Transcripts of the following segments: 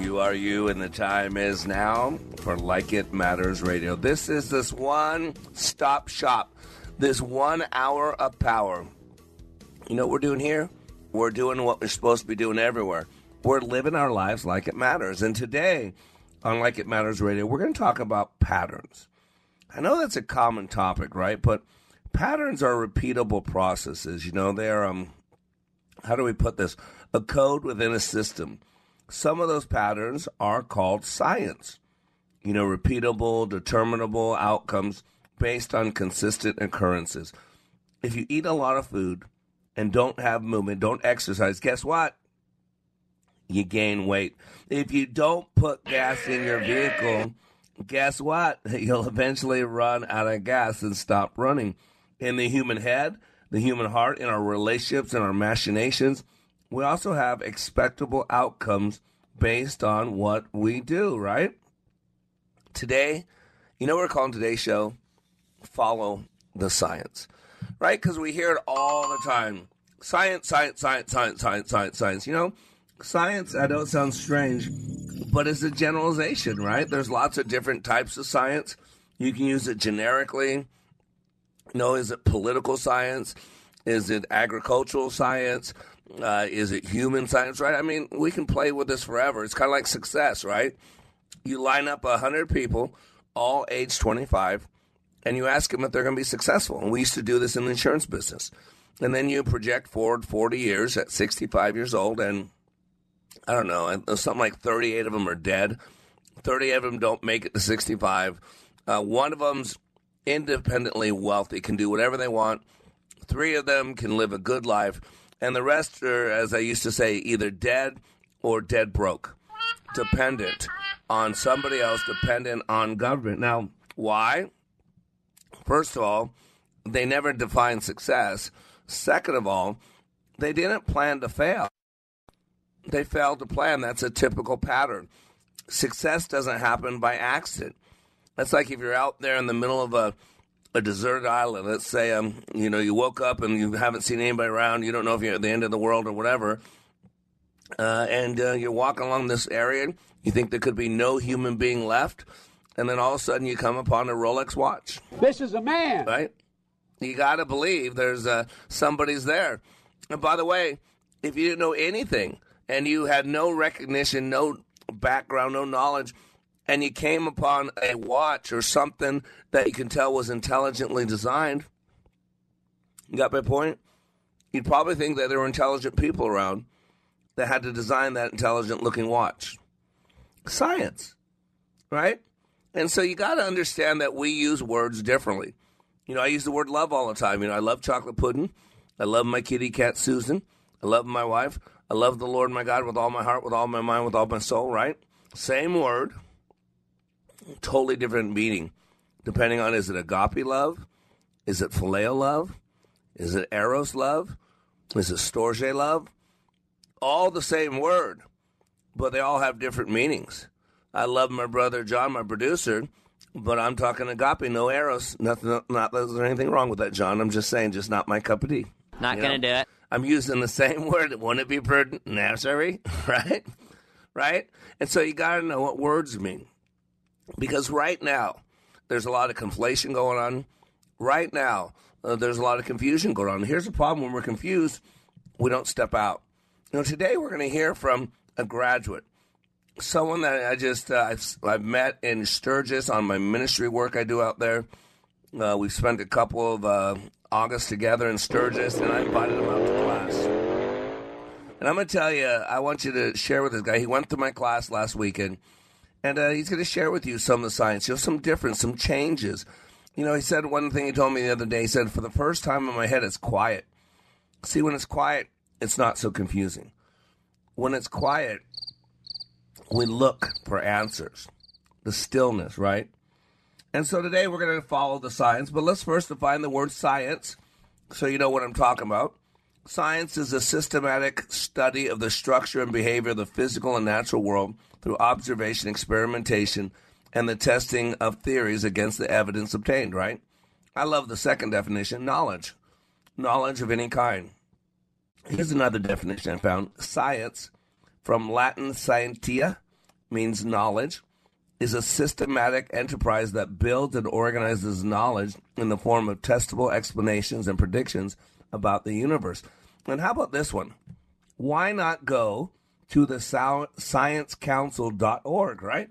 You are you, and the time is now for Like It Matters Radio. This is this one stop shop, this one hour of power. You know what we're doing here? We're doing what we're supposed to be doing everywhere. We're living our lives like it matters. And today, on Like It Matters Radio, we're going to talk about patterns. I know that's a common topic, right? But patterns are repeatable processes. You know, they're, um, how do we put this? A code within a system some of those patterns are called science. You know, repeatable, determinable outcomes based on consistent occurrences. If you eat a lot of food and don't have movement, don't exercise, guess what? You gain weight. If you don't put gas in your vehicle, guess what? You'll eventually run out of gas and stop running. In the human head, the human heart, in our relationships, in our machinations, we also have expectable outcomes based on what we do, right? Today, you know we're calling today's show? Follow the science, right? Because we hear it all the time. Science, science, science, science, science, science, science. You know, science, I know it sounds strange, but it's a generalization, right? There's lots of different types of science. You can use it generically. You know, is it political science? Is it agricultural science? Uh, is it human science, right? I mean, we can play with this forever. It's kind of like success, right? You line up 100 people, all age 25, and you ask them if they're going to be successful. And we used to do this in the insurance business. And then you project forward 40 years at 65 years old, and I don't know, something like 38 of them are dead. 30 of them don't make it to 65. Uh, one of them's independently wealthy, can do whatever they want. Three of them can live a good life and the rest are, as I used to say, either dead or dead broke, dependent on somebody else, dependent on government. Now, why? First of all, they never defined success. Second of all, they didn't plan to fail. They failed to plan. That's a typical pattern. Success doesn't happen by accident. That's like if you're out there in the middle of a a deserted island. Let's say um, you know you woke up and you haven't seen anybody around. You don't know if you're at the end of the world or whatever, uh, and uh, you're walking along this area. You think there could be no human being left, and then all of a sudden you come upon a Rolex watch. This is a man, right? You got to believe there's uh, somebody's there. And by the way, if you didn't know anything and you had no recognition, no background, no knowledge and you came upon a watch or something that you can tell was intelligently designed, you got my point? You'd probably think that there were intelligent people around that had to design that intelligent looking watch. Science, right? And so you got to understand that we use words differently. You know, I use the word love all the time. You know, I love chocolate pudding. I love my kitty cat, Susan. I love my wife. I love the Lord my God with all my heart, with all my mind, with all my soul, right? Same word, totally different meaning depending on is it agape love? Is it phileo love? Is it eros love? Is it storge love? All the same word, but they all have different meanings. I love my brother John, my producer, but I'm talking agape, no eros. Nothing, not that there's anything wrong with that, John. I'm just saying, just not my cup of tea. Not you gonna know? do it. I'm using the same word. Wouldn't it be prudent? Necessary, right? Right? And so you got to know what words mean. Because right now, there's a lot of conflation going on. Right now, uh, there's a lot of confusion going on. Here's the problem when we're confused, we don't step out. You know, today we're going to hear from a graduate. someone that I just uh, I've, I've met in Sturgis on my ministry work I do out there. Uh, we've spent a couple of uh, August together in Sturgis, and I invited him out to class. And I'm going to tell you, I want you to share with this guy. He went to my class last weekend, and uh, he's going to share with you some of the science, you know, some difference, some changes. You know, he said one thing he told me the other day. He said, "For the first time in my head, it's quiet. See, when it's quiet, it's not so confusing. When it's quiet, we look for answers. The stillness, right? And so today we're going to follow the science, but let's first define the word science so you know what I'm talking about. Science is a systematic study of the structure and behavior of the physical and natural world through observation, experimentation, and the testing of theories against the evidence obtained, right? I love the second definition knowledge. Knowledge of any kind. Here's another definition I found science, from Latin scientia, means knowledge, is a systematic enterprise that builds and organizes knowledge in the form of testable explanations and predictions about the universe. And how about this one? Why not go to the sciencecouncil.org, right?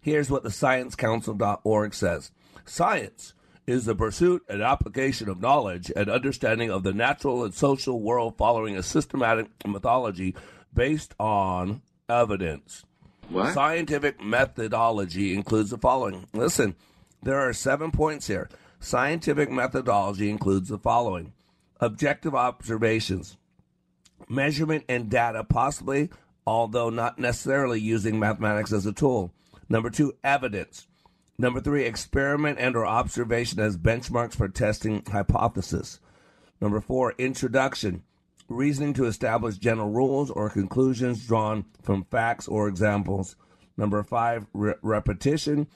Here's what the sciencecouncil.org says Science is the pursuit and application of knowledge and understanding of the natural and social world following a systematic methodology based on evidence. What? Scientific methodology includes the following. Listen, there are seven points here. Scientific methodology includes the following objective observations, measurement and data, possibly, although not necessarily using mathematics as a tool. Number two, evidence. Number three, experiment and or observation as benchmarks for testing hypothesis. Number four, introduction. Reasoning to establish general rules or conclusions drawn from facts or examples. Number five, re- repetition.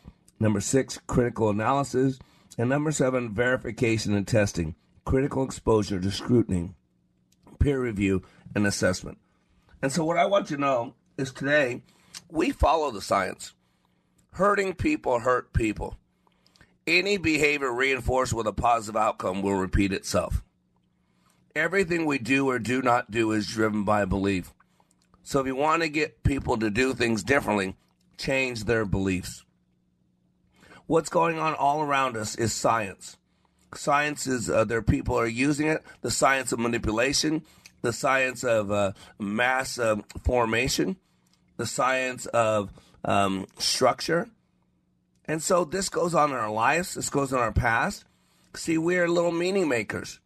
Number six, critical analysis. And number seven, verification and testing. Critical exposure to scrutiny, peer review, and assessment. And so, what I want you to know is today we follow the science. Hurting people hurt people. Any behavior reinforced with a positive outcome will repeat itself. Everything we do or do not do is driven by belief. So if you want to get people to do things differently, change their beliefs. What's going on all around us is science. Science is uh, there people are using it. The science of manipulation, the science of uh, mass uh, formation, the science of um, structure. And so this goes on in our lives, this goes on our past. See, we are little meaning makers.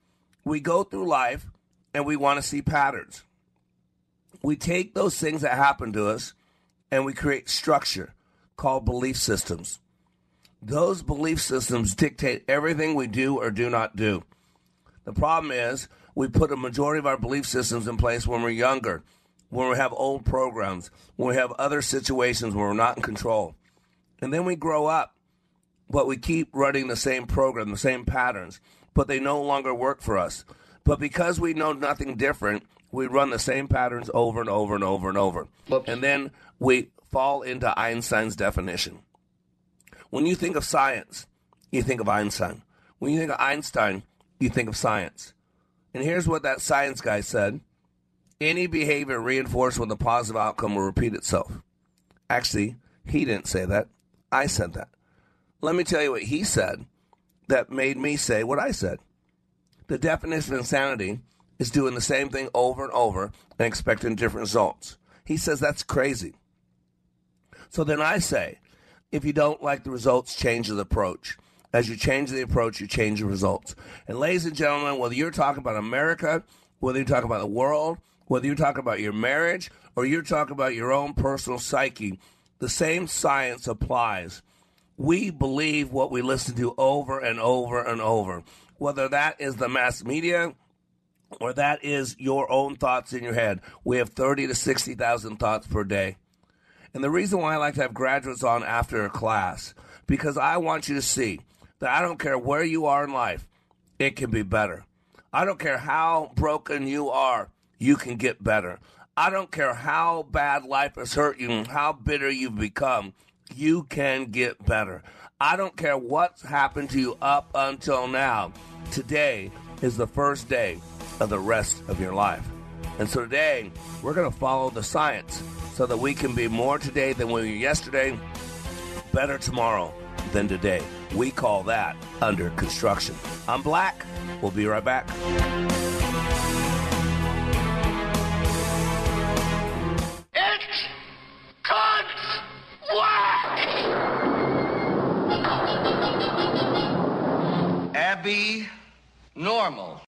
We go through life and we want to see patterns. We take those things that happen to us and we create structure called belief systems. Those belief systems dictate everything we do or do not do. The problem is we put a majority of our belief systems in place when we're younger when we have old programs, when we have other situations where we're not in control. And then we grow up, but we keep running the same program, the same patterns, but they no longer work for us. But because we know nothing different, we run the same patterns over and over and over and over. Oops. And then we fall into Einstein's definition. When you think of science, you think of Einstein. When you think of Einstein, you think of science. And here's what that science guy said any behavior reinforced with a positive outcome will repeat itself. Actually, he didn't say that. I said that. Let me tell you what he said that made me say what I said. The definition of insanity is doing the same thing over and over and expecting different results. He says that's crazy. So then I say, if you don't like the results, change the approach. As you change the approach, you change the results. And ladies and gentlemen, whether you're talking about America, whether you're talking about the world, whether you're talking about your marriage or you're talking about your own personal psyche, the same science applies. We believe what we listen to over and over and over, whether that is the mass media or that is your own thoughts in your head. We have 30 to 60,000 thoughts per day. And the reason why I like to have graduates on after a class, because I want you to see that I don't care where you are in life, it can be better. I don't care how broken you are, you can get better. I don't care how bad life has hurt you how bitter you've become, you can get better. I don't care what's happened to you up until now. Today is the first day of the rest of your life. And so today, we're going to follow the science. So that we can be more today than we were yesterday, better tomorrow than today. We call that under construction. I'm Black. We'll be right back. It's God's Black! Abby Normal.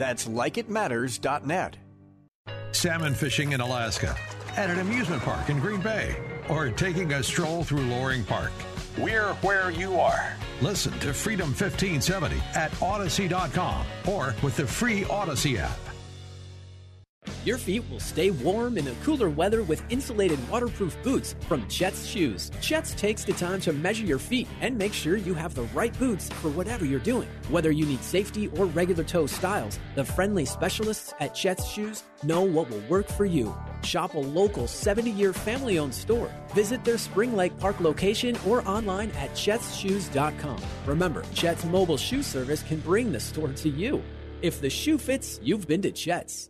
That's likeitmatters.net. Salmon fishing in Alaska, at an amusement park in Green Bay, or taking a stroll through Loring Park. We're where you are. Listen to Freedom 1570 at Odyssey.com or with the free Odyssey app. Your feet will stay warm in the cooler weather with insulated waterproof boots from Chet's Shoes. Chet's takes the time to measure your feet and make sure you have the right boots for whatever you're doing. Whether you need safety or regular toe styles, the friendly specialists at Chet's Shoes know what will work for you. Shop a local 70 year family owned store. Visit their Spring Lake Park location or online at chetsshoes.com. Remember, Chet's mobile shoe service can bring the store to you. If the shoe fits, you've been to Chet's.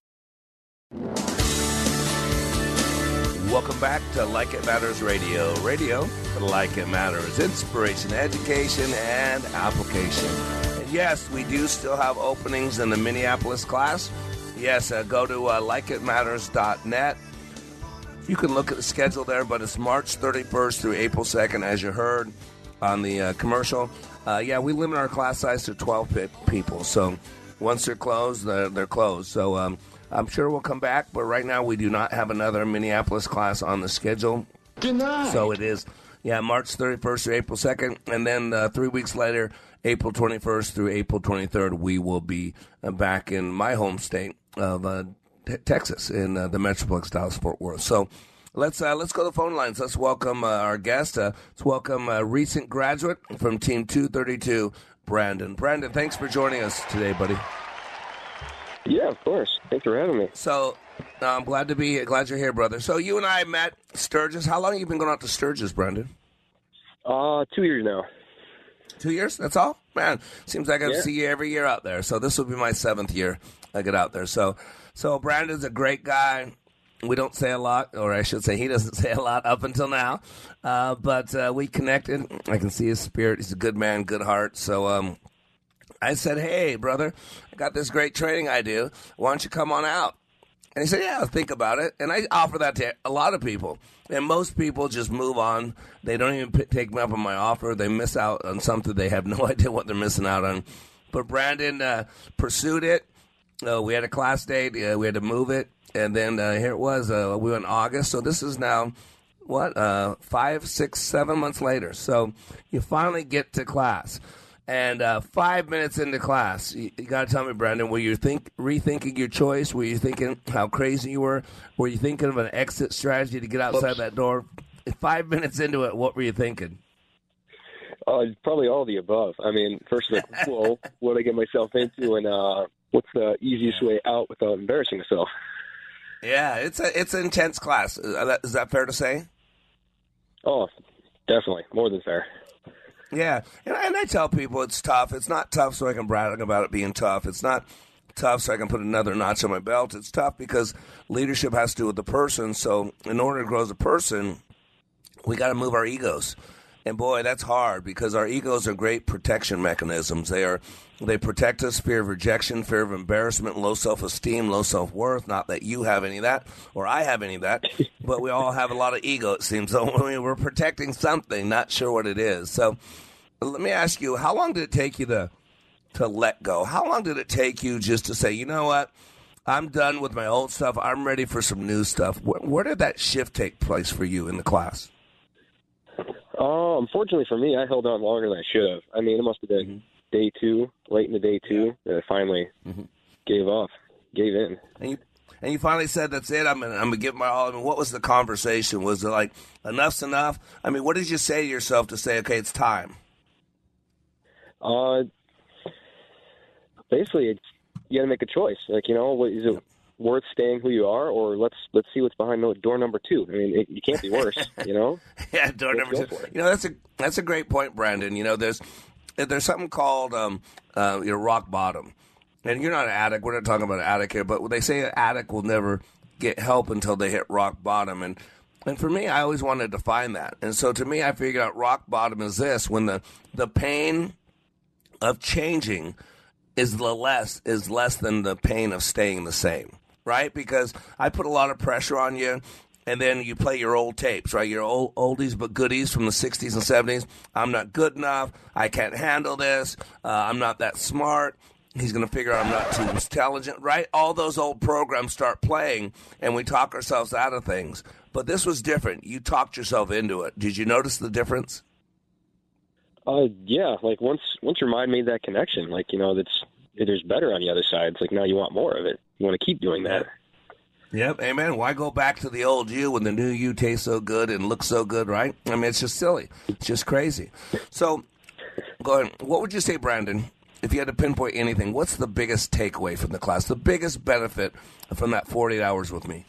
Welcome back to Like It Matters Radio. Radio, like it matters. Inspiration, education, and application. And yes, we do still have openings in the Minneapolis class. Yes, uh, go to uh, likeitmatters.net. You can look at the schedule there, but it's March 31st through April 2nd, as you heard on the uh, commercial. Uh, yeah, we limit our class size to 12 people. So once they're closed, they're, they're closed. So um, I'm sure we'll come back, but right now we do not have another Minneapolis class on the schedule. Denied. So it is, yeah, March 31st or April 2nd. And then uh, three weeks later, April 21st through April 23rd, we will be uh, back in my home state of uh, t- Texas in uh, the Metroplex Dallas Fort Worth. So let's uh, let's go to the phone lines. Let's welcome uh, our guest. Uh, let's welcome a recent graduate from Team 232, Brandon. Brandon, thanks for joining us today, buddy. Yeah, of course. Thanks for having me. So uh, I'm glad to be glad you're here, brother. So you and I met Sturgis. How long have you been going out to Sturgis, Brandon? Uh, two years now. Two years? That's all? Man, seems like I Yeah. see you every year out there. So this will be my seventh year I get out there. So, so Brandon's a great guy. We don't say a lot, or I should say, he doesn't say a lot up until now. Uh, but uh, we connected. I can see his spirit. He's a good man, good heart. So, um, I said, "Hey, brother, I got this great training I do. Why don't you come on out?" And he said, Yeah, think about it. And I offer that to a lot of people. And most people just move on. They don't even p- take me up on my offer. They miss out on something they have no idea what they're missing out on. But Brandon uh, pursued it. Uh, we had a class date. Uh, we had to move it. And then uh, here it was. Uh, we went August. So this is now, what, uh, five, six, seven months later. So you finally get to class. And uh, five minutes into class, you, you got to tell me, Brandon, were you think rethinking your choice? Were you thinking how crazy you were? Were you thinking of an exit strategy to get outside Oops. that door? Five minutes into it, what were you thinking? Uh, probably all the above. I mean, first, like, whoa, what did I get myself into, and uh, what's the easiest way out without embarrassing myself? Yeah, it's a it's an intense class. Is that, is that fair to say? Oh, definitely, more than fair. Yeah, and, and I tell people it's tough. It's not tough so I can brag about it being tough. It's not tough so I can put another notch on my belt. It's tough because leadership has to do with the person. So in order to grow as a person, we got to move our egos. And boy, that's hard because our egos are great protection mechanisms. They are they protect us fear of rejection, fear of embarrassment, low self esteem, low self worth. Not that you have any of that or I have any of that, but we all have a lot of ego. It seems so I mean, we're protecting something, not sure what it is. So let me ask you, how long did it take you to to let go? How long did it take you just to say, you know what? I'm done with my old stuff. I'm ready for some new stuff. Where, where did that shift take place for you in the class? Oh, unfortunately for me, I held on longer than I should have. I mean, it must have been day two, late in the day two, that I finally gave off, gave in. And you and you finally said, "That's it. I'm gonna, I'm gonna give my all." I mean, what was the conversation? Was it like enough's enough? I mean, what did you say to yourself to say, "Okay, it's time"? Uh, basically, it's, you got to make a choice. Like, you know, what, is it worth staying who you are, or let's let's see what's behind door number two? I mean, it, you can't be worse. you know. yeah, door Let's number two. You know, that's a that's a great point, Brandon. You know, there's there's something called um, uh, you know, rock bottom, and you're not an addict. We're not talking about an addict here, but they say an addict will never get help until they hit rock bottom, and and for me, I always wanted to find that, and so to me, I figured out rock bottom is this when the the pain of changing is the less is less than the pain of staying the same, right? Because I put a lot of pressure on you, and then you play your old tapes, right? Your old oldies but goodies from the '60s and '70s. I'm not good enough. I can't handle this. Uh, I'm not that smart. He's going to figure out I'm not too intelligent, right? All those old programs start playing, and we talk ourselves out of things. But this was different. You talked yourself into it. Did you notice the difference? Uh, yeah, like once once your mind made that connection, like you know, that's there's better on the other side. It's like now you want more of it. You want to keep doing that. Yep, amen. Why go back to the old you when the new you tastes so good and looks so good, right? I mean, it's just silly. It's just crazy. So, go ahead. What would you say, Brandon, if you had to pinpoint anything? What's the biggest takeaway from the class? The biggest benefit from that 48 hours with me?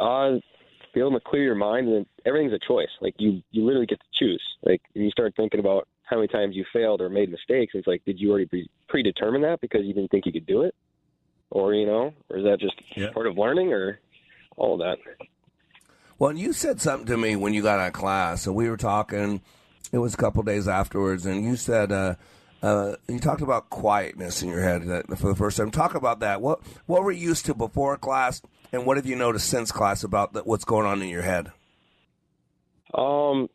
Uh, be able to clear your mind, and everything's a choice. Like you, you literally get to choose. Like when you start thinking about how many times you failed or made mistakes, it's like, did you already pre- predetermine that because you didn't think you could do it, or you know, or is that just part of learning, or all of that? Well, you said something to me when you got out of class, and we were talking. It was a couple days afterwards, and you said uh, uh, you talked about quietness in your head for the first time. Talk about that. What what were you used to before class, and what have you noticed since class about that, what's going on in your head? Um,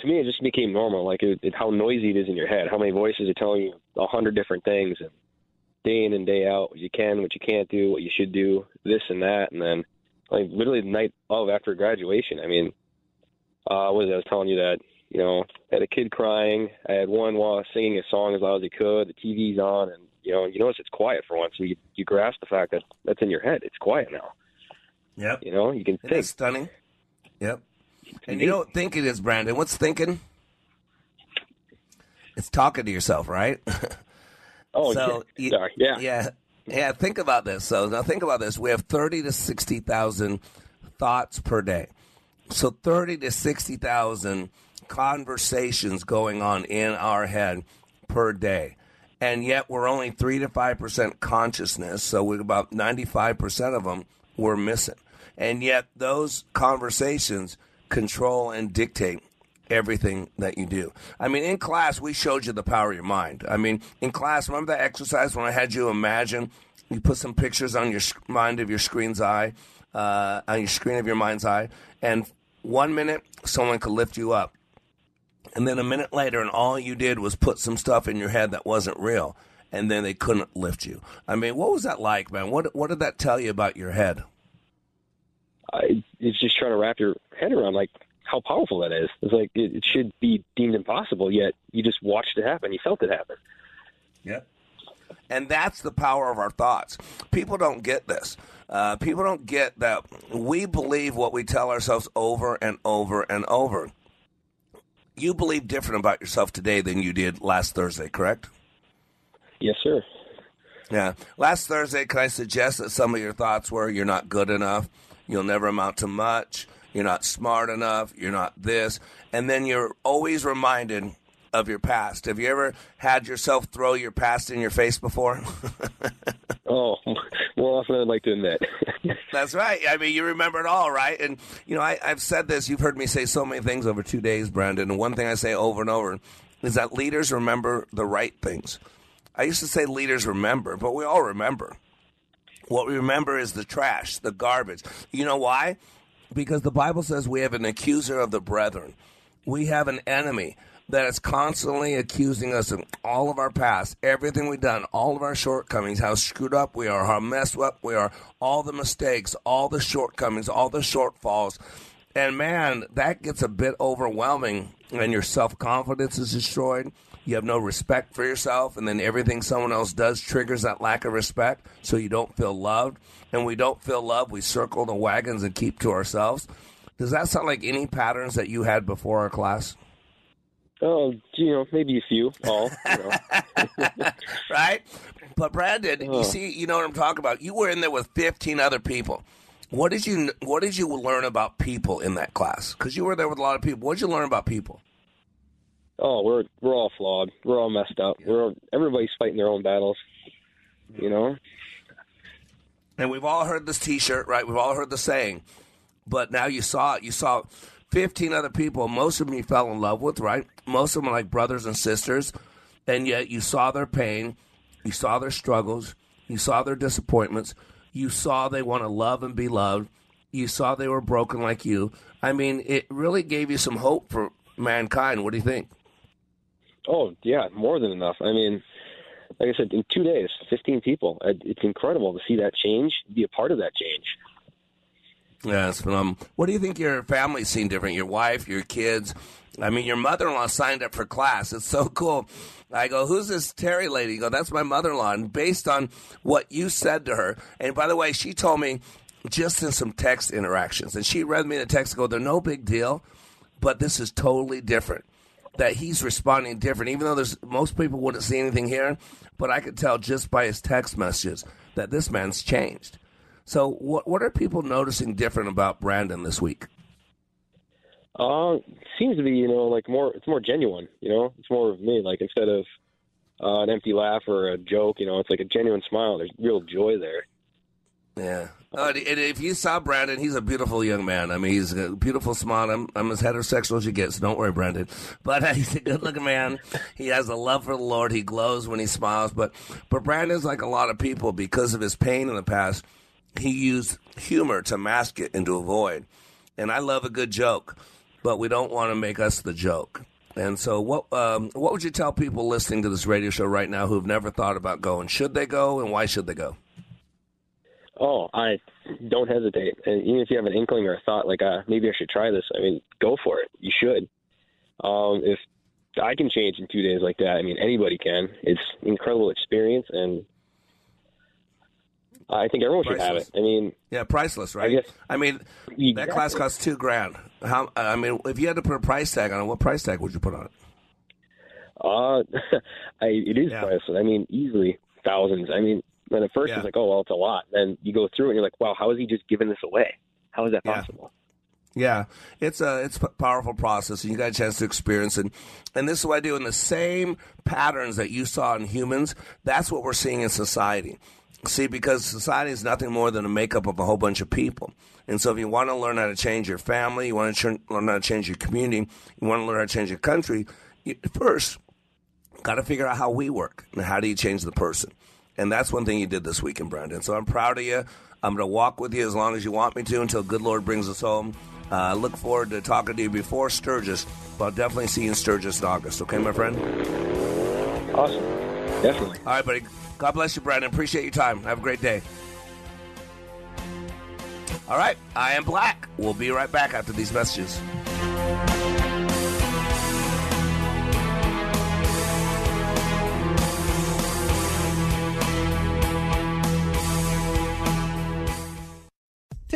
to me, it just became normal. Like it, it, how noisy it is in your head. How many voices are telling you a hundred different things, and day in and day out, what you can, what you can't do, what you should do, this and that, and then like literally the night of after graduation. I mean, uh, what was it? I was telling you that you know I had a kid crying. I had one while singing a song as loud as he could. The TV's on, and you know you notice it's quiet for once. And you you grasp the fact that that's in your head. It's quiet now. Yep. You know you can think. stunning? Yep. And you know what thinking is, Brandon? What's thinking? It's talking to yourself, right? Oh, so yeah. Sorry. Yeah. yeah, yeah. Think about this. So now think about this. We have thirty to sixty thousand thoughts per day. So thirty to sixty thousand conversations going on in our head per day, and yet we're only three to five percent consciousness. So we're about ninety five percent of them we're missing, and yet those conversations control and dictate everything that you do. I mean, in class, we showed you the power of your mind. I mean, in class, remember that exercise when I had you imagine You put some pictures on your mind of your screen's eye, uh, on your screen of your mind's eye, and one minute someone could lift you up, and then a minute later, and all you did was put some stuff in your head that wasn't real, and then they couldn't lift you. I mean, what was that like, man? What what did that tell you about your head? I, it's just trying to wrap your head around like how powerful that is. It's like it, it should be deemed impossible, yet you just watched it happen. You felt it happen. Yeah. And that's the power of our thoughts. People don't get this. Uh, people don't get that we believe what we tell ourselves over and over and over. You believe different about yourself today than you did last Thursday, correct? Yes, sir. Yeah. Last Thursday, can I suggest that some of your thoughts were you're not good enough, you'll never amount to much, you're not smart enough, you're not this, and then you're always reminded of your past. Have you ever had yourself throw your past in your face before? oh, more often than I'd like to admit. That's right. I mean, you remember it all, right? And, you know, I, I've said this. You've heard me say so many things over two days, Brandon. And one thing I say over and over is that leaders remember the right things. I used to say leaders remember, but we all remember. What we remember is the trash, the garbage. You know why? Because the Bible says we have an accuser of the brethren. We have an enemy that is constantly accusing us of all of our past, everything we've done, all of our shortcomings, how screwed up we are, how messed up we are, all the mistakes, all the shortcomings, all the shortfalls. And man, that gets a bit overwhelming and your self confidence is destroyed. You have no respect for yourself, and then everything someone else does triggers that lack of respect, so you don't feel loved. And we don't feel loved, we circle the wagons and keep to ourselves. Does that sound like any patterns that you had before our class? Oh, you know, maybe a few. All, you know. right? But Brandon, oh. you uh-huh. see, you know what I'm talking about. You were in there with 15 other people. What did you What did you learn about people in that class? Because you were there with a lot of people. What did you learn about people? Oh, we're we're all flawed. We're all messed up. We're all, everybody's fighting their own battles. You know. And we've all heard this T-shirt, right? We've all heard the saying, but now you saw it. You saw 15 other people. Most of them you fell in love with, right? Most of them are like brothers and sisters, and yet you saw their pain, you saw their struggles, you saw their disappointments, you saw they want to love and be loved, you saw they were broken like you. I mean, it really gave you some hope for mankind. What do you think? Oh yeah, more than enough. I mean, like I said, in two days, 15 people. Uh, it's incredible to see that change, be a part of that change. Yeah, it's phenomenal. What do you think your family's seen different? Your wife, your kids? I mean, your mother-in-law signed up for class. It's so cool. I go, who's this Terry lady? You go, that's my mother-in-law. And based on what you said to her, and by the way, she told me just in some text interactions, and she read me the text and go, they're no big deal, but this is totally different. That he's responding different, even though there's most people wouldn't see anything here, but I could tell just by his text messages that this man's changed. So, what what are people noticing different about Brandon this week? Uh, seems to be you know like more it's more genuine. You know, it's more of me. Like instead of uh, an empty laugh or a joke, you know, it's like a genuine smile. There's real joy there. Yeah. Uh, and if you saw Brandon, he's a beautiful young man. I mean, he's a beautiful smile. I'm, I'm as heterosexual as you get, so don't worry, Brandon. But uh, he's a good-looking man. He has a love for the Lord. He glows when he smiles. But but Brandon's like a lot of people because of his pain in the past he used humor to mask it and to avoid. And I love a good joke, but we don't want to make us the joke. And so, what um, what would you tell people listening to this radio show right now who've never thought about going? Should they go, and why should they go? Oh, I don't hesitate. And even if you have an inkling or a thought, like uh, maybe I should try this, I mean, go for it. You should. Um, if I can change in two days like that, I mean, anybody can. It's incredible experience, and I think everyone priceless. should have it. I mean, yeah, priceless, right? I, guess, I mean, exactly. that class costs two grand. How? I mean, if you had to put a price tag on it, what price tag would you put on it? Uh, I, it is yeah. priceless. I mean, easily thousands. I mean, when at first yeah. it's like, oh well, it's a lot. Then you go through it and you're like, wow, how is he just giving this away? How is that possible? Yeah. Yeah, it's a it's a powerful process, and you got a chance to experience it. And this is what I do. In the same patterns that you saw in humans, that's what we're seeing in society. See, because society is nothing more than a makeup of a whole bunch of people. And so if you want to learn how to change your family, you want to learn how to change your community, you want to learn how to change your country, you, first, got to figure out how we work and how do you change the person. And that's one thing you did this weekend, Brandon. So I'm proud of you. I'm going to walk with you as long as you want me to until good Lord brings us home. Uh, look forward to talking to you before Sturgis, but I'll definitely see you in Sturgis in August. Okay, my friend? Awesome. Definitely. All right, buddy. God bless you, Brandon. Appreciate your time. Have a great day. All right, I am Black. We'll be right back after these messages.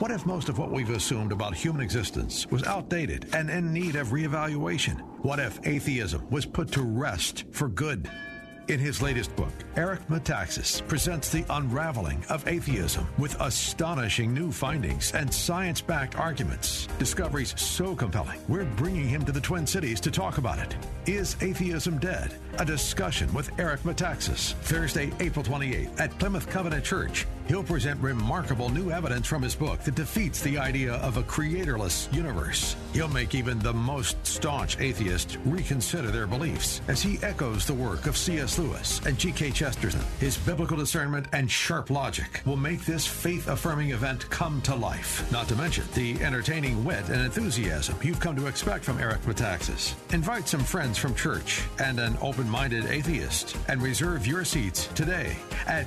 What if most of what we've assumed about human existence was outdated and in need of reevaluation? What if atheism was put to rest for good? In his latest book, Eric Metaxas presents the unraveling of atheism with astonishing new findings and science backed arguments. Discoveries so compelling, we're bringing him to the Twin Cities to talk about it. Is Atheism Dead? A discussion with Eric Metaxas, Thursday, April 28th at Plymouth Covenant Church. He'll present remarkable new evidence from his book that defeats the idea of a creatorless universe. He'll make even the most staunch atheist reconsider their beliefs as he echoes the work of C.S. Lewis and G.K. Chesterton. His biblical discernment and sharp logic will make this faith affirming event come to life. Not to mention the entertaining wit and enthusiasm you've come to expect from Eric Metaxas. Invite some friends from church and an open minded atheist and reserve your seats today at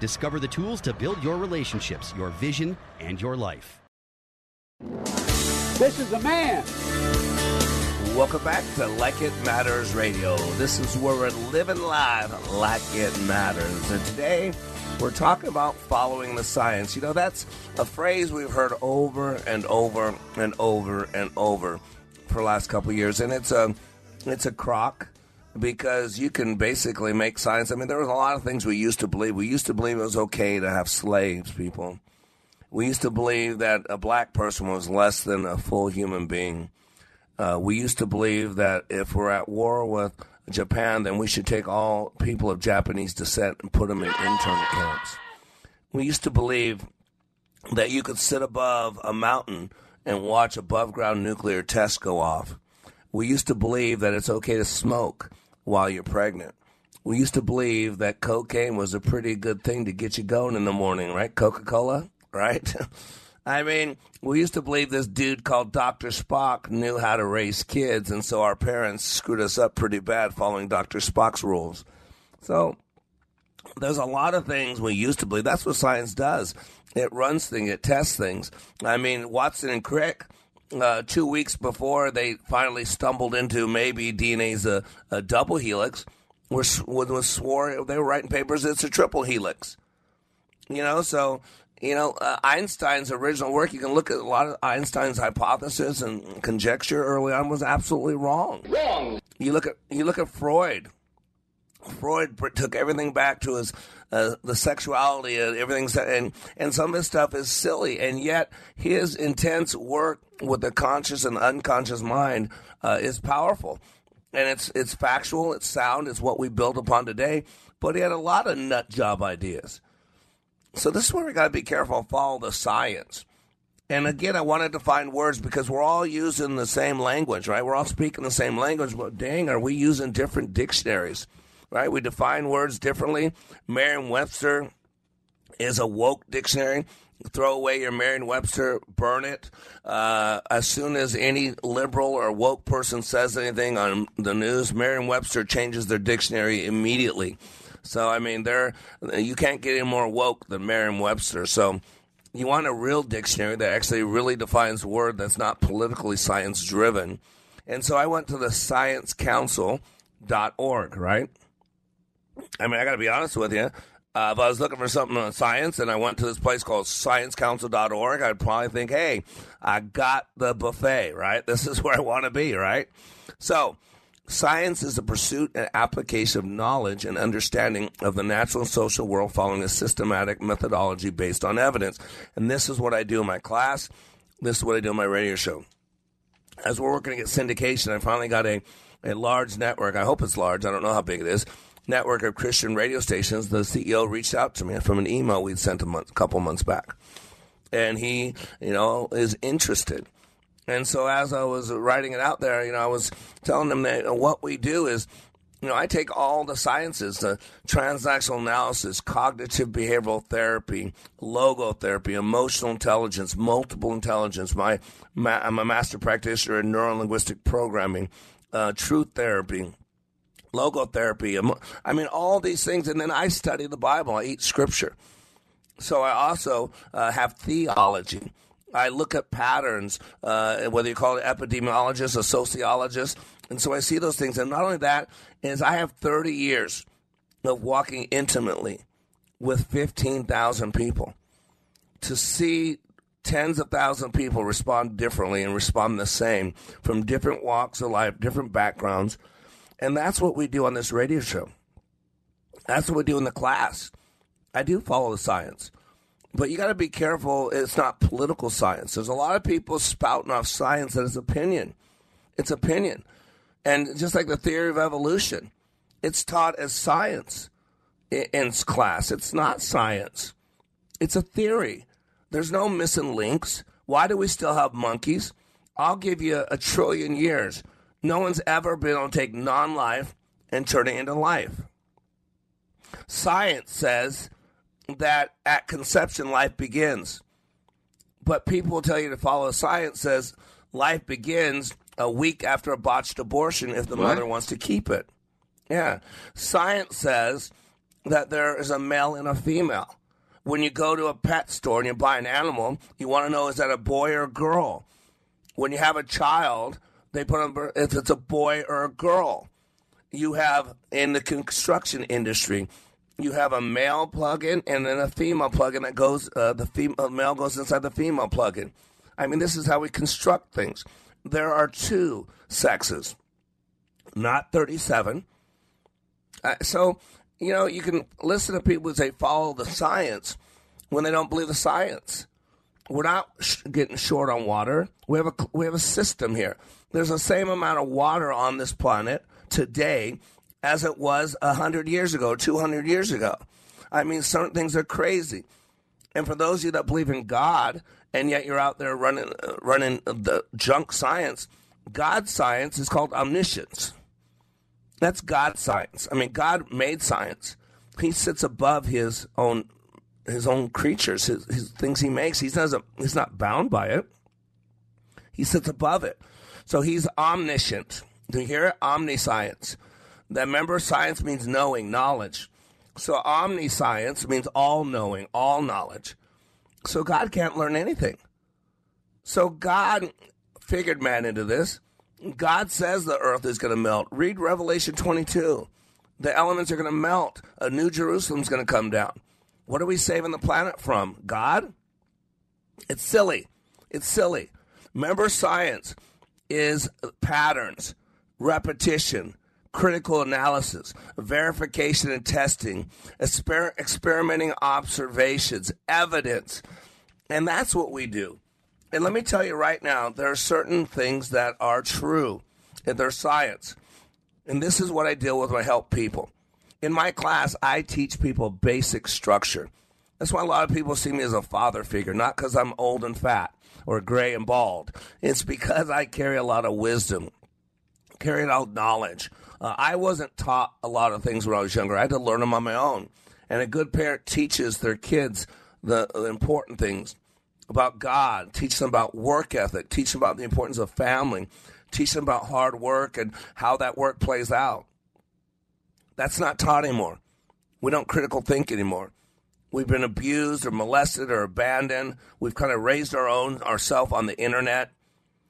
Discover the tools to build your relationships, your vision, and your life. This is a man. Welcome back to Like It Matters Radio. This is where we're living live like it matters. And today we're talking about following the science. You know, that's a phrase we've heard over and over and over and over for the last couple of years. And it's a it's a crock because you can basically make science. I mean, there was a lot of things we used to believe. We used to believe it was okay to have slaves, people. We used to believe that a black person was less than a full human being. Uh, we used to believe that if we're at war with Japan, then we should take all people of Japanese descent and put them in internment camps. We used to believe that you could sit above a mountain and watch above ground nuclear tests go off. We used to believe that it's okay to smoke while you're pregnant. We used to believe that cocaine was a pretty good thing to get you going in the morning, right? Coca Cola, right? I mean, we used to believe this dude called Dr. Spock knew how to raise kids, and so our parents screwed us up pretty bad following Dr. Spock's rules. So there's a lot of things we used to believe. That's what science does. It runs things, it tests things. I mean, Watson and Crick, uh, two weeks before they finally stumbled into maybe DNA's a, a double helix, was, was swore they were writing papers it's a triple helix. You know, so You know, uh, Einstein's original work, you can look at a lot of Einstein's hypothesis and conjecture early on was absolutely wrong. Wrong. You look at you look at Freud. Freud took everything back to his uh, the sexuality and everything, and and some of his stuff is silly, and yet his intense work with the conscious and unconscious mind uh, is powerful, and it's it's factual, it's sound, it's what we build upon today. But he had a lot of nut job ideas. So this is where we got to be careful follow the science. And again, I wanted to find words because we're all using the same language, right? We're all speaking the same language, but dang, are we using different dictionaries, right? We define words differently. Merriam Webster is a woke dictionary. Throw away your Merriam Webster, burn it. Uh, as soon as any liberal or woke person says anything on the news, Merriam Webster changes their dictionary immediately. So I mean, there you can't get any more woke than Merriam-Webster. So you want a real dictionary that actually really defines a word that's not politically science driven. And so I went to the sciencecouncil.org, right? I mean, I got to be honest with you. Uh, if I was looking for something on science and I went to this place called sciencecouncil.org, I'd probably think, hey, I got the buffet, right? This is where I want to be, right? So, Science is the pursuit and application of knowledge and understanding of the natural and social world following a systematic methodology based on evidence. And this is what I do in my class. This is what I do in my radio show. As we're working to get syndication, I finally got a, a large network. I hope it's large. I don't know how big it is. Network of Christian radio stations. The CEO reached out to me from an email we'd sent a month, couple months back. And he, you know, is interested. And so as I was writing it out there, you know, I was telling them that you know, what we do is, you know, I take all the sciences, the transactional analysis, cognitive behavioral therapy, logotherapy, emotional intelligence, multiple intelligence. My, my I'm a master practitioner in neurolinguistic programming, uh, truth therapy, logotherapy. I mean, all these things. And then I study the Bible. I eat scripture. So I also uh, have theology. I look at patterns, uh, whether you call it epidemiologist or sociologist. And so I see those things. And not only that, is I have 30 years of walking intimately with 15,000 people to see tens of thousands of people respond differently and respond the same from different walks of life, different backgrounds. And that's what we do on this radio show. That's what we do in the class. I do follow the science. But you got to be careful. It's not political science. There's a lot of people spouting off science that is opinion. It's opinion. And just like the theory of evolution, it's taught as science in class. It's not science, it's a theory. There's no missing links. Why do we still have monkeys? I'll give you a trillion years. No one's ever been able to take non life and turn it into life. Science says that at conception life begins. But people tell you to follow science says life begins a week after a botched abortion if the what? mother wants to keep it. Yeah. Science says that there is a male and a female. When you go to a pet store and you buy an animal, you want to know is that a boy or a girl? When you have a child, they put on if it's a boy or a girl. You have in the construction industry, you have a male plug-in and then a female plug-in that goes uh, the female male goes inside the female plug-in. I mean, this is how we construct things. There are two sexes, not thirty-seven. Uh, so you know you can listen to people who say follow the science when they don't believe the science. We're not sh- getting short on water. We have a we have a system here. There's the same amount of water on this planet today as it was 100 years ago, 200 years ago. I mean, certain things are crazy. And for those of you that believe in God, and yet you're out there running, uh, running the junk science, God science is called omniscience. That's God science. I mean, God made science. He sits above his own his own creatures, his, his things he makes. He doesn't. He's not bound by it. He sits above it. So he's omniscient. Do you hear it? Omniscience. That member science means knowing, knowledge. So omniscience means all knowing, all knowledge. So God can't learn anything. So God figured man into this. God says the earth is going to melt. Read Revelation 22. The elements are going to melt. A new Jerusalem's going to come down. What are we saving the planet from? God? It's silly. It's silly. Remember, science is patterns, repetition, critical analysis, verification and testing, exper- experimenting observations, evidence. And that's what we do. And let me tell you right now, there are certain things that are true, and they're science. And this is what I deal with when I help people. In my class, I teach people basic structure. That's why a lot of people see me as a father figure, not because I'm old and fat or gray and bald. It's because I carry a lot of wisdom, carry a lot of knowledge. Uh, I wasn't taught a lot of things when I was younger. I had to learn them on my own. And a good parent teaches their kids the, the important things about God, teach them about work ethic, teach them about the importance of family, teach them about hard work and how that work plays out. That's not taught anymore. We don't critical think anymore. We've been abused or molested or abandoned. We've kind of raised our own ourselves on the internet.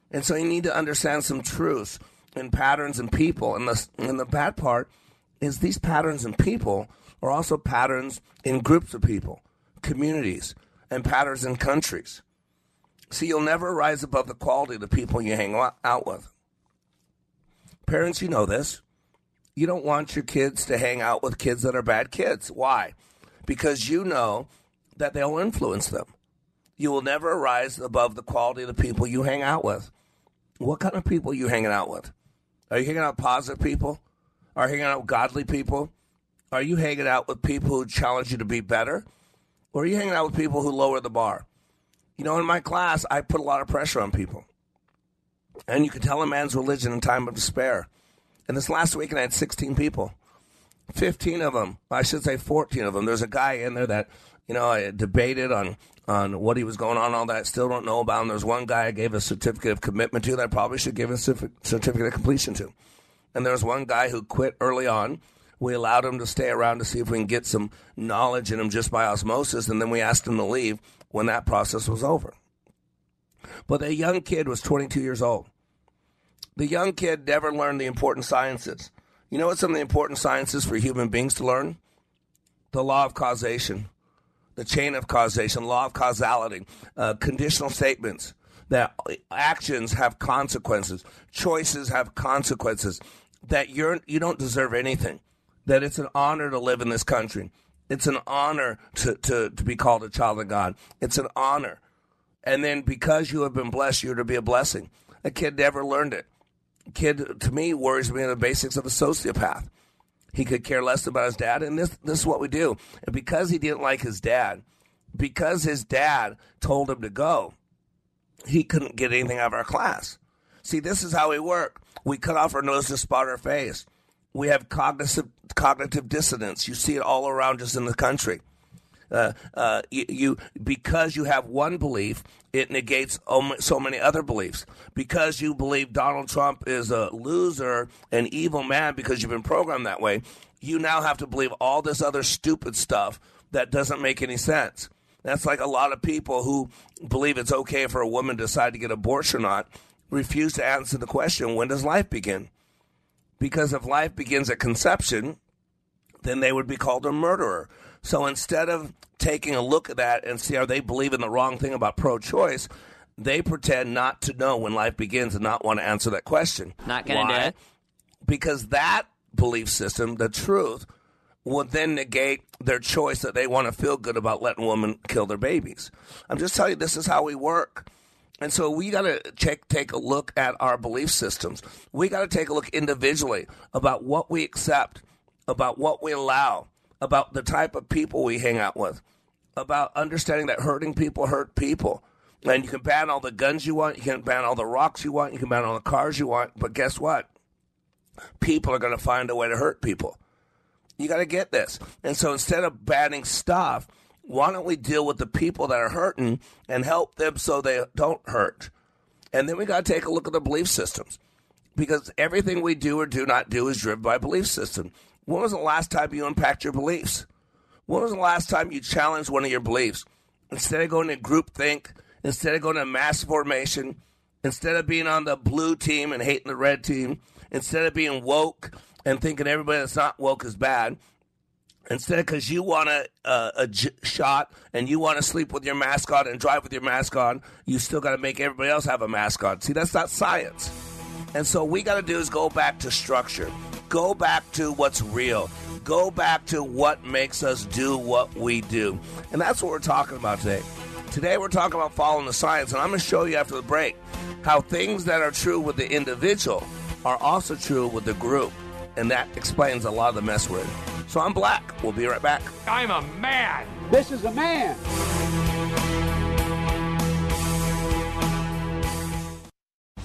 And so you need to understand some truths and patterns and people. And the, and the bad part is these patterns and people are also patterns in groups of people, communities, and patterns in countries. See, you'll never rise above the quality of the people you hang out with. Parents, you know this. You don't want your kids to hang out with kids that are bad kids. Why? Because you know that they'll influence them. You will never rise above the quality of the people you hang out with. What kind of people are you hanging out with? Are you hanging out with positive people? Are you hanging out with godly people? Are you hanging out with people who challenge you to be better? Or are you hanging out with people who lower the bar? You know, in my class, I put a lot of pressure on people. And you can tell a man's religion in time of despair. And this last weekend, I had 16 people. 15 of them, I should say 14 of them. There's a guy in there that, you know, I debated on, on what he was going on, all that. Still don't know about him. There's one guy I gave a certificate of commitment to that I probably should give a certificate of completion to. And there's one guy who quit early on. We allowed him to stay around to see if we can get some knowledge in him just by osmosis. And then we asked him to leave when that process was over. But the young kid was 22 years old. The young kid never learned the important sciences. You know what some of the important sciences for human beings to learn? The law of causation, the chain of causation, law of causality, uh, conditional statements that actions have consequences, choices have consequences, that you're you don't deserve anything, that it's an honor to live in this country. It's an honor to, to, to be called a child of God. It's an honor. And then because you have been blessed, you're to be a blessing. A kid never learned it. Kid, to me, worries me in the basics of a sociopath. He could care less about his dad, and this, this is what we do. And because he didn't like his dad, because his dad told him to go, he couldn't get anything out of our class. See, this is how we work. We cut off our nose to spot our face. We have cognitive cognitive dissonance. You see it all around us in the country. Uh, uh, you, you, because you have one belief, it negates so many other beliefs. Because you believe Donald Trump is a loser, an evil man, because you've been programmed that way, you now have to believe all this other stupid stuff that doesn't make any sense. That's like a lot of people who believe it's okay for a woman to decide to get abortion or not refuse to answer the question when does life begin? Because if life begins at conception, then they would be called a murderer. So instead of taking a look at that and see are they believing the wrong thing about pro choice, they pretend not to know when life begins and not want to answer that question. Not going to do it. Because that belief system, the truth, would then negate their choice that they want to feel good about letting women kill their babies. I'm just telling you, this is how we work. And so we got to take take a look at our belief systems. We got to take a look individually about what we accept, about what we allow, about the type of people we hang out with, about understanding that hurting people hurt people. And you can ban all the guns you want, you can ban all the rocks you want, you can ban all the cars you want, but guess what? People are going to find a way to hurt people. You got to get this. And so instead of banning stuff, why don't we deal with the people that are hurting and help them so they don't hurt? And then we got to take a look at the belief systems because everything we do or do not do is driven by belief system. When was the last time you unpacked your beliefs? When was the last time you challenged one of your beliefs? Instead of going to group think, instead of going to mass formation, instead of being on the blue team and hating the red team, instead of being woke and thinking everybody that's not woke is bad, Instead, of because you want a, a, a j- shot and you want to sleep with your mask on and drive with your mask on, you still got to make everybody else have a mask on. See, that's not science. And so, we got to do is go back to structure, go back to what's real, go back to what makes us do what we do. And that's what we're talking about today. Today, we're talking about following the science, and I'm going to show you after the break how things that are true with the individual are also true with the group. And that explains a lot of the mess we're in. So I'm Black. We'll be right back. I'm a man. This is a man.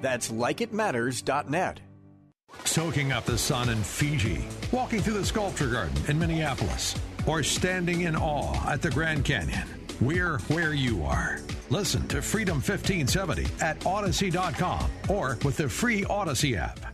That's likeitmatters.net. Soaking up the sun in Fiji, walking through the sculpture garden in Minneapolis, or standing in awe at the Grand Canyon. We're where you are. Listen to Freedom 1570 at Odyssey.com or with the free Odyssey app.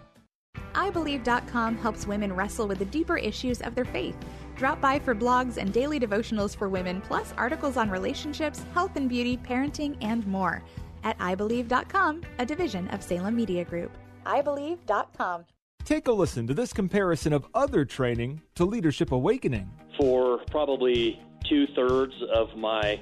iBelieve.com helps women wrestle with the deeper issues of their faith. Drop by for blogs and daily devotionals for women, plus articles on relationships, health and beauty, parenting, and more. At iBelieve.com, a division of Salem Media Group. iBelieve.com. Take a listen to this comparison of other training to Leadership Awakening. For probably two thirds of my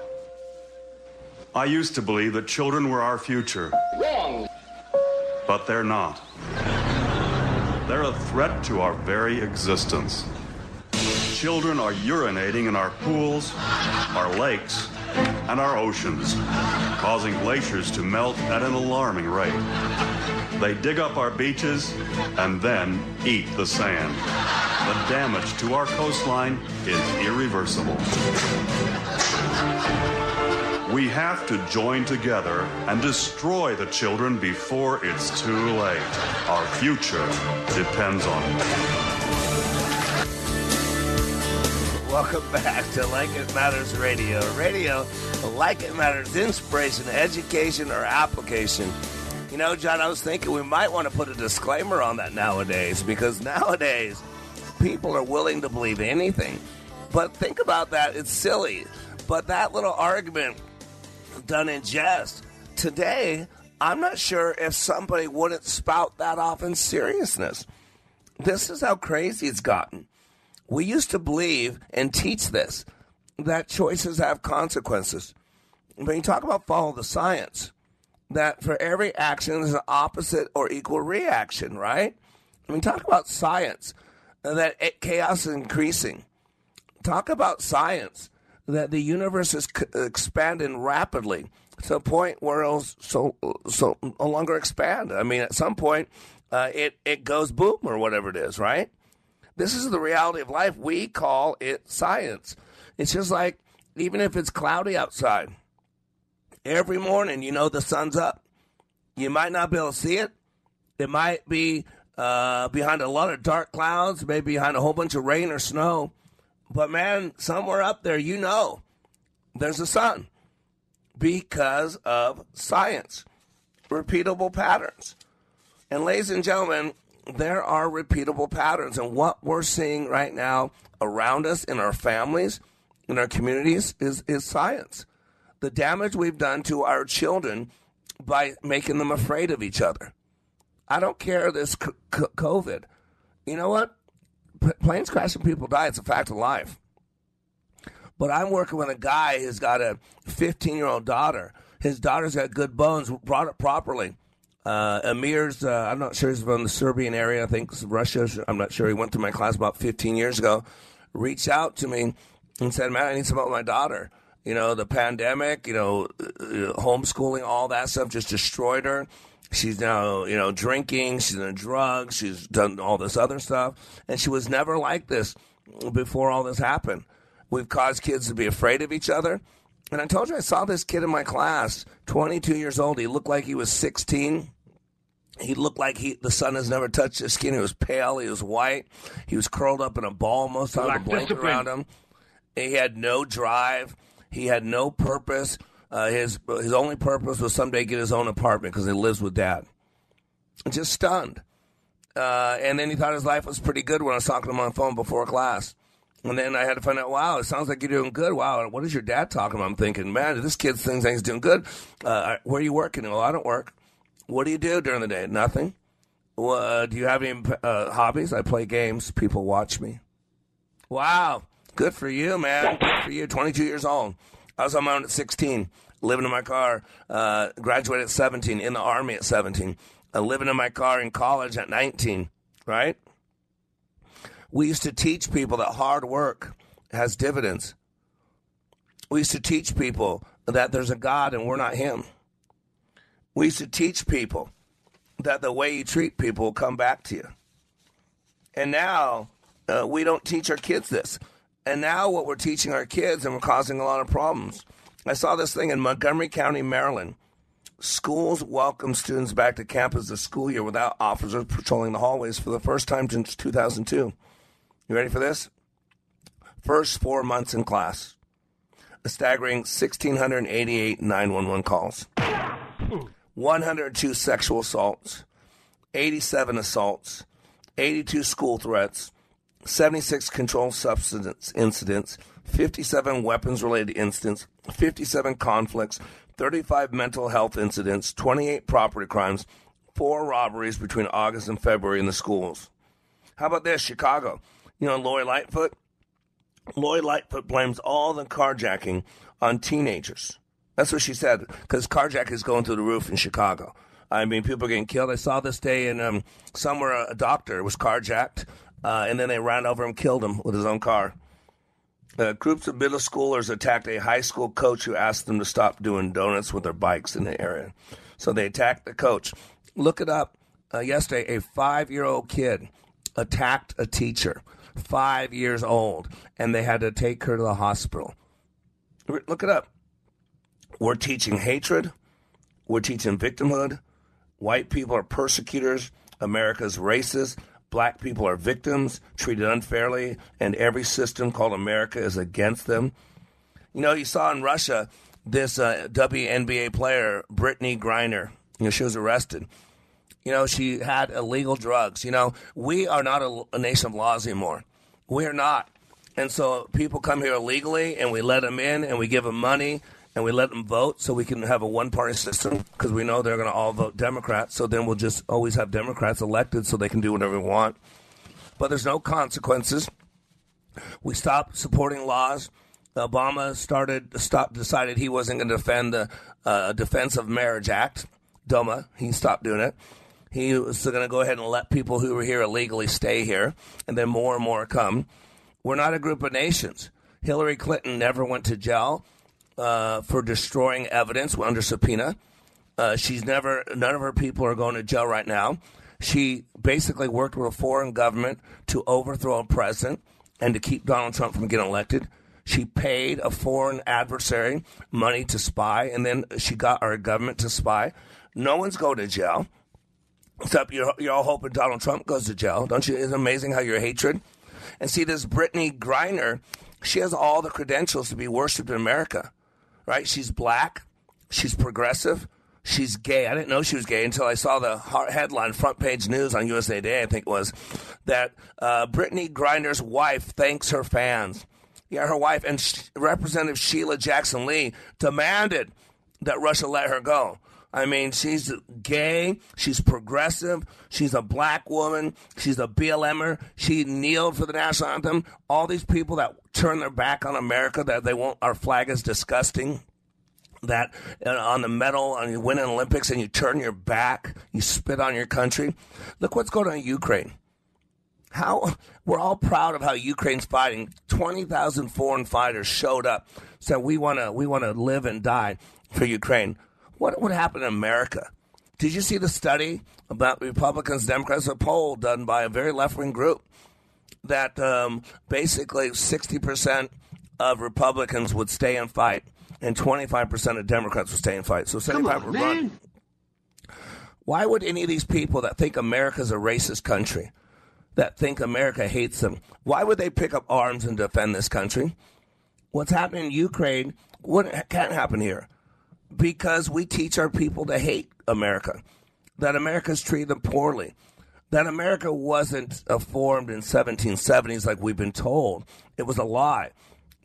I used to believe that children were our future. Wrong. But they're not. They're a threat to our very existence. Children are urinating in our pools, our lakes, and our oceans, causing glaciers to melt at an alarming rate. They dig up our beaches and then eat the sand. The damage to our coastline is irreversible. We have to join together and destroy the children before it's too late. Our future depends on it. Welcome back to Like It Matters Radio. Radio, like it matters, inspiration, education, or application. You know, John, I was thinking we might want to put a disclaimer on that nowadays because nowadays people are willing to believe anything. But think about that, it's silly. But that little argument done in jest, today, I'm not sure if somebody wouldn't spout that off in seriousness. This is how crazy it's gotten. We used to believe and teach this that choices have consequences. When you talk about follow the science, that for every action there's an opposite or equal reaction, right? I mean, talk about science, that chaos is increasing. Talk about science, that the universe is c- expanding rapidly to a point where it'll so, so no longer expand. I mean, at some point, uh, it, it goes boom or whatever it is, right? This is the reality of life. We call it science. It's just like, even if it's cloudy outside, every morning you know the sun's up. You might not be able to see it. It might be uh, behind a lot of dark clouds, maybe behind a whole bunch of rain or snow. But man, somewhere up there, you know there's a sun because of science, repeatable patterns. And ladies and gentlemen, there are repeatable patterns. And what we're seeing right now around us in our families, in our communities, is, is science. The damage we've done to our children by making them afraid of each other. I don't care this COVID. You know what? Planes crash and people die. It's a fact of life. But I'm working with a guy who's got a 15 year old daughter. His daughter's got good bones, brought up properly. Uh, Amir's, uh, I'm not sure he's from the Serbian area. I think Russia. I'm not sure. He went through my class about 15 years ago. Reached out to me and said, "Man, I need some help with my daughter. You know, the pandemic, you know, uh, homeschooling, all that stuff just destroyed her. She's now, you know, drinking. She's in drugs. She's done all this other stuff, and she was never like this before all this happened. We've caused kids to be afraid of each other." And I told you I saw this kid in my class, 22 years old. He looked like he was 16. He looked like he the sun has never touched his skin. He was pale. He was white. He was curled up in a ball most of the blanket discipline. around him. He had no drive. He had no purpose. Uh, his his only purpose was someday get his own apartment because he lives with dad. Just stunned. Uh, and then he thought his life was pretty good when I was talking to him on the phone before class. And then I had to find out, wow, it sounds like you're doing good. Wow, what is your dad talking about? I'm thinking, man, this kid thinks he's doing good. Uh, where are you working? Well, I don't work. What do you do during the day? Nothing. Well, uh, do you have any uh, hobbies? I play games. People watch me. Wow, good for you, man. Good for you. 22 years old. I was on my own at 16, living in my car. Uh, graduated at 17, in the army at 17. Uh, living in my car in college at 19. Right? We used to teach people that hard work has dividends. We used to teach people that there's a God and we're not Him. We used to teach people that the way you treat people will come back to you. And now uh, we don't teach our kids this. And now what we're teaching our kids, and we're causing a lot of problems. I saw this thing in Montgomery County, Maryland. Schools welcome students back to campus this school year without officers patrolling the hallways for the first time since 2002. You ready for this? First four months in class, a staggering 1,688 911 calls, 102 sexual assaults, 87 assaults, 82 school threats, 76 controlled substance incidents, 57 weapons related incidents, 57 conflicts, 35 mental health incidents, 28 property crimes, four robberies between August and February in the schools. How about this? Chicago. You know, Lori Lightfoot? Lori Lightfoot blames all the carjacking on teenagers. That's what she said, because carjacking is going through the roof in Chicago. I mean, people are getting killed. I saw this day in um, somewhere a doctor was carjacked, uh, and then they ran over him, killed him with his own car. Uh, groups of middle schoolers attacked a high school coach who asked them to stop doing donuts with their bikes in the area. So they attacked the coach. Look it up. Uh, yesterday, a five year old kid attacked a teacher, five years old, and they had to take her to the hospital. Look it up. We're teaching hatred, we're teaching victimhood. White people are persecutors, America's racist. Black people are victims, treated unfairly, and every system called America is against them. You know, you saw in Russia this uh, WNBA player, Brittney Griner. You know, she was arrested. You know, she had illegal drugs. You know, we are not a, a nation of laws anymore. We are not. And so people come here illegally, and we let them in, and we give them money, and we let them vote so we can have a one party system because we know they're going to all vote Democrat. So then we'll just always have Democrats elected so they can do whatever they want. But there's no consequences. We stopped supporting laws. Obama started stopped decided he wasn't going to defend the uh, Defense of Marriage Act. DOMA. He stopped doing it. He was going to go ahead and let people who were here illegally stay here, and then more and more come. We're not a group of nations. Hillary Clinton never went to jail uh, for destroying evidence under subpoena. Uh, she's never, none of her people are going to jail right now. She basically worked with a foreign government to overthrow a president and to keep Donald Trump from getting elected. She paid a foreign adversary money to spy, and then she got our government to spy. No one's going to jail, except you're, you're all hoping Donald Trump goes to jail. Don't you? It's amazing how your hatred. And see, this Brittney Griner, she has all the credentials to be worshipped in America, right? She's black, she's progressive, she's gay. I didn't know she was gay until I saw the headline, front page news on USA Today, I think it was, that uh, Brittney Griner's wife thanks her fans. Yeah, her wife and Representative Sheila Jackson Lee demanded that Russia let her go. I mean, she's gay, she's progressive, she's a black woman, she's a BLMer, she kneeled for the national anthem. All these people that turn their back on America, that they want our flag is disgusting. That uh, on the medal, and you win an Olympics and you turn your back, you spit on your country. Look what's going on in Ukraine. How we're all proud of how Ukraine's fighting. Twenty thousand foreign fighters showed up, said we want to we want to live and die for Ukraine. What would happen in America? Did you see the study about Republicans, Democrats? A poll done by a very left wing group that um, basically 60% of Republicans would stay and fight, and 25% of Democrats would stay and fight. So 75 would run. Why would any of these people that think America's a racist country, that think America hates them, why would they pick up arms and defend this country? What's happening in Ukraine, what can't happen here? Because we teach our people to hate America, that America's treated them poorly, that America wasn't uh, formed in 1770s like we've been told. It was a lie.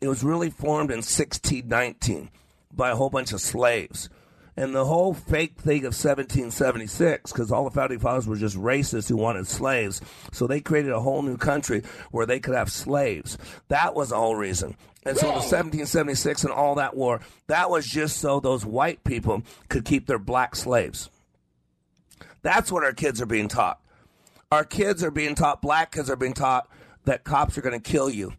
It was really formed in 1619 by a whole bunch of slaves. And the whole fake thing of 1776, because all the founding fathers were just racists who wanted slaves, so they created a whole new country where they could have slaves. That was the whole reason. And so the 1776 and all that war, that was just so those white people could keep their black slaves. That's what our kids are being taught. Our kids are being taught, black kids are being taught that cops are going to kill you.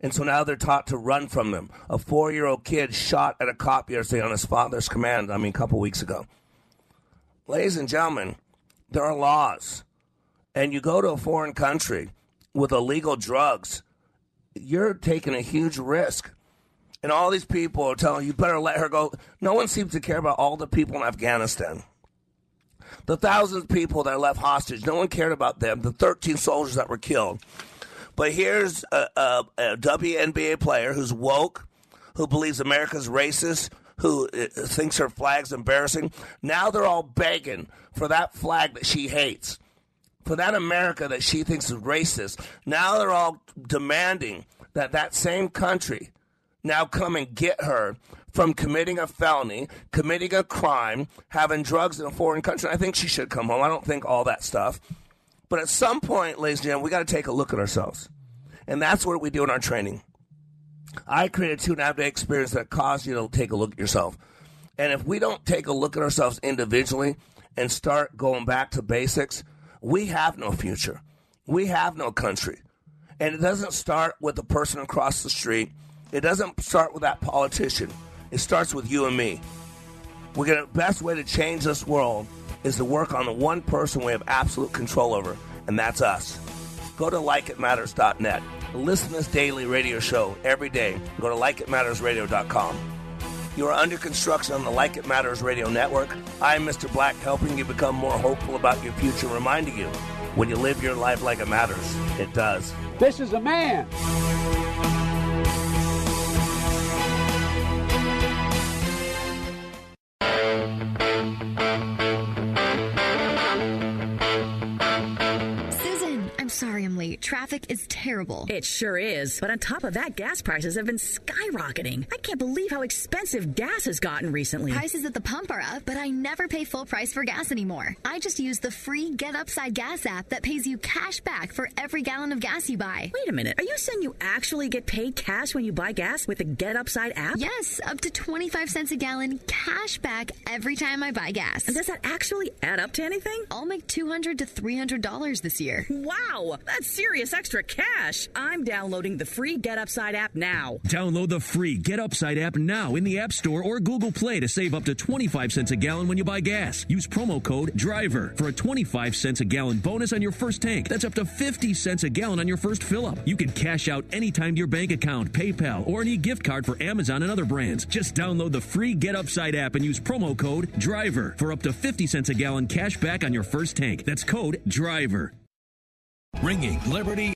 And so now they're taught to run from them. A four year old kid shot at a cop yesterday on his father's command, I mean, a couple weeks ago. Ladies and gentlemen, there are laws. And you go to a foreign country with illegal drugs, you're taking a huge risk. And all these people are telling you, better let her go. No one seems to care about all the people in Afghanistan. The thousands of people that are left hostage, no one cared about them. The 13 soldiers that were killed. But here's a, a, a WNBA player who's woke, who believes America's racist, who uh, thinks her flag's embarrassing. Now they're all begging for that flag that she hates, for that America that she thinks is racist. Now they're all demanding that that same country now come and get her from committing a felony, committing a crime, having drugs in a foreign country. I think she should come home. I don't think all that stuff. But at some point, ladies and gentlemen, we got to take a look at ourselves. And that's what we do in our training. I created a two and a half day experience that caused you to take a look at yourself. And if we don't take a look at ourselves individually and start going back to basics, we have no future. We have no country. And it doesn't start with the person across the street. It doesn't start with that politician. It starts with you and me. We're gonna best way to change this world is to work on the one person we have absolute control over, and that's us. Go to likeitmatters.net. Listen to this daily radio show every day. Go to likeitmattersradio.com. You are under construction on the Like It Matters Radio Network. I'm Mr. Black, helping you become more hopeful about your future, reminding you when you live your life like it matters, it does. This is a man. thank you Traffic is terrible. It sure is. But on top of that, gas prices have been skyrocketing. I can't believe how expensive gas has gotten recently. Prices at the pump are up, but I never pay full price for gas anymore. I just use the free Get Upside Gas app that pays you cash back for every gallon of gas you buy. Wait a minute. Are you saying you actually get paid cash when you buy gas with the Get Upside app? Yes, up to 25 cents a gallon cash back every time I buy gas. And does that actually add up to anything? I'll make 200 to $300 this year. Wow, that's serious extra cash. I'm downloading the free Get Upside app now. Download the free Get Upside app now in the App Store or Google Play to save up to 25 cents a gallon when you buy gas. Use promo code DRIVER for a 25 cents a gallon bonus on your first tank. That's up to 50 cents a gallon on your first fill up. You can cash out anytime to your bank account, PayPal, or any gift card for Amazon and other brands. Just download the free Get Upside app and use promo code DRIVER for up to 50 cents a gallon cash back on your first tank. That's code DRIVER. Ringing Liberty.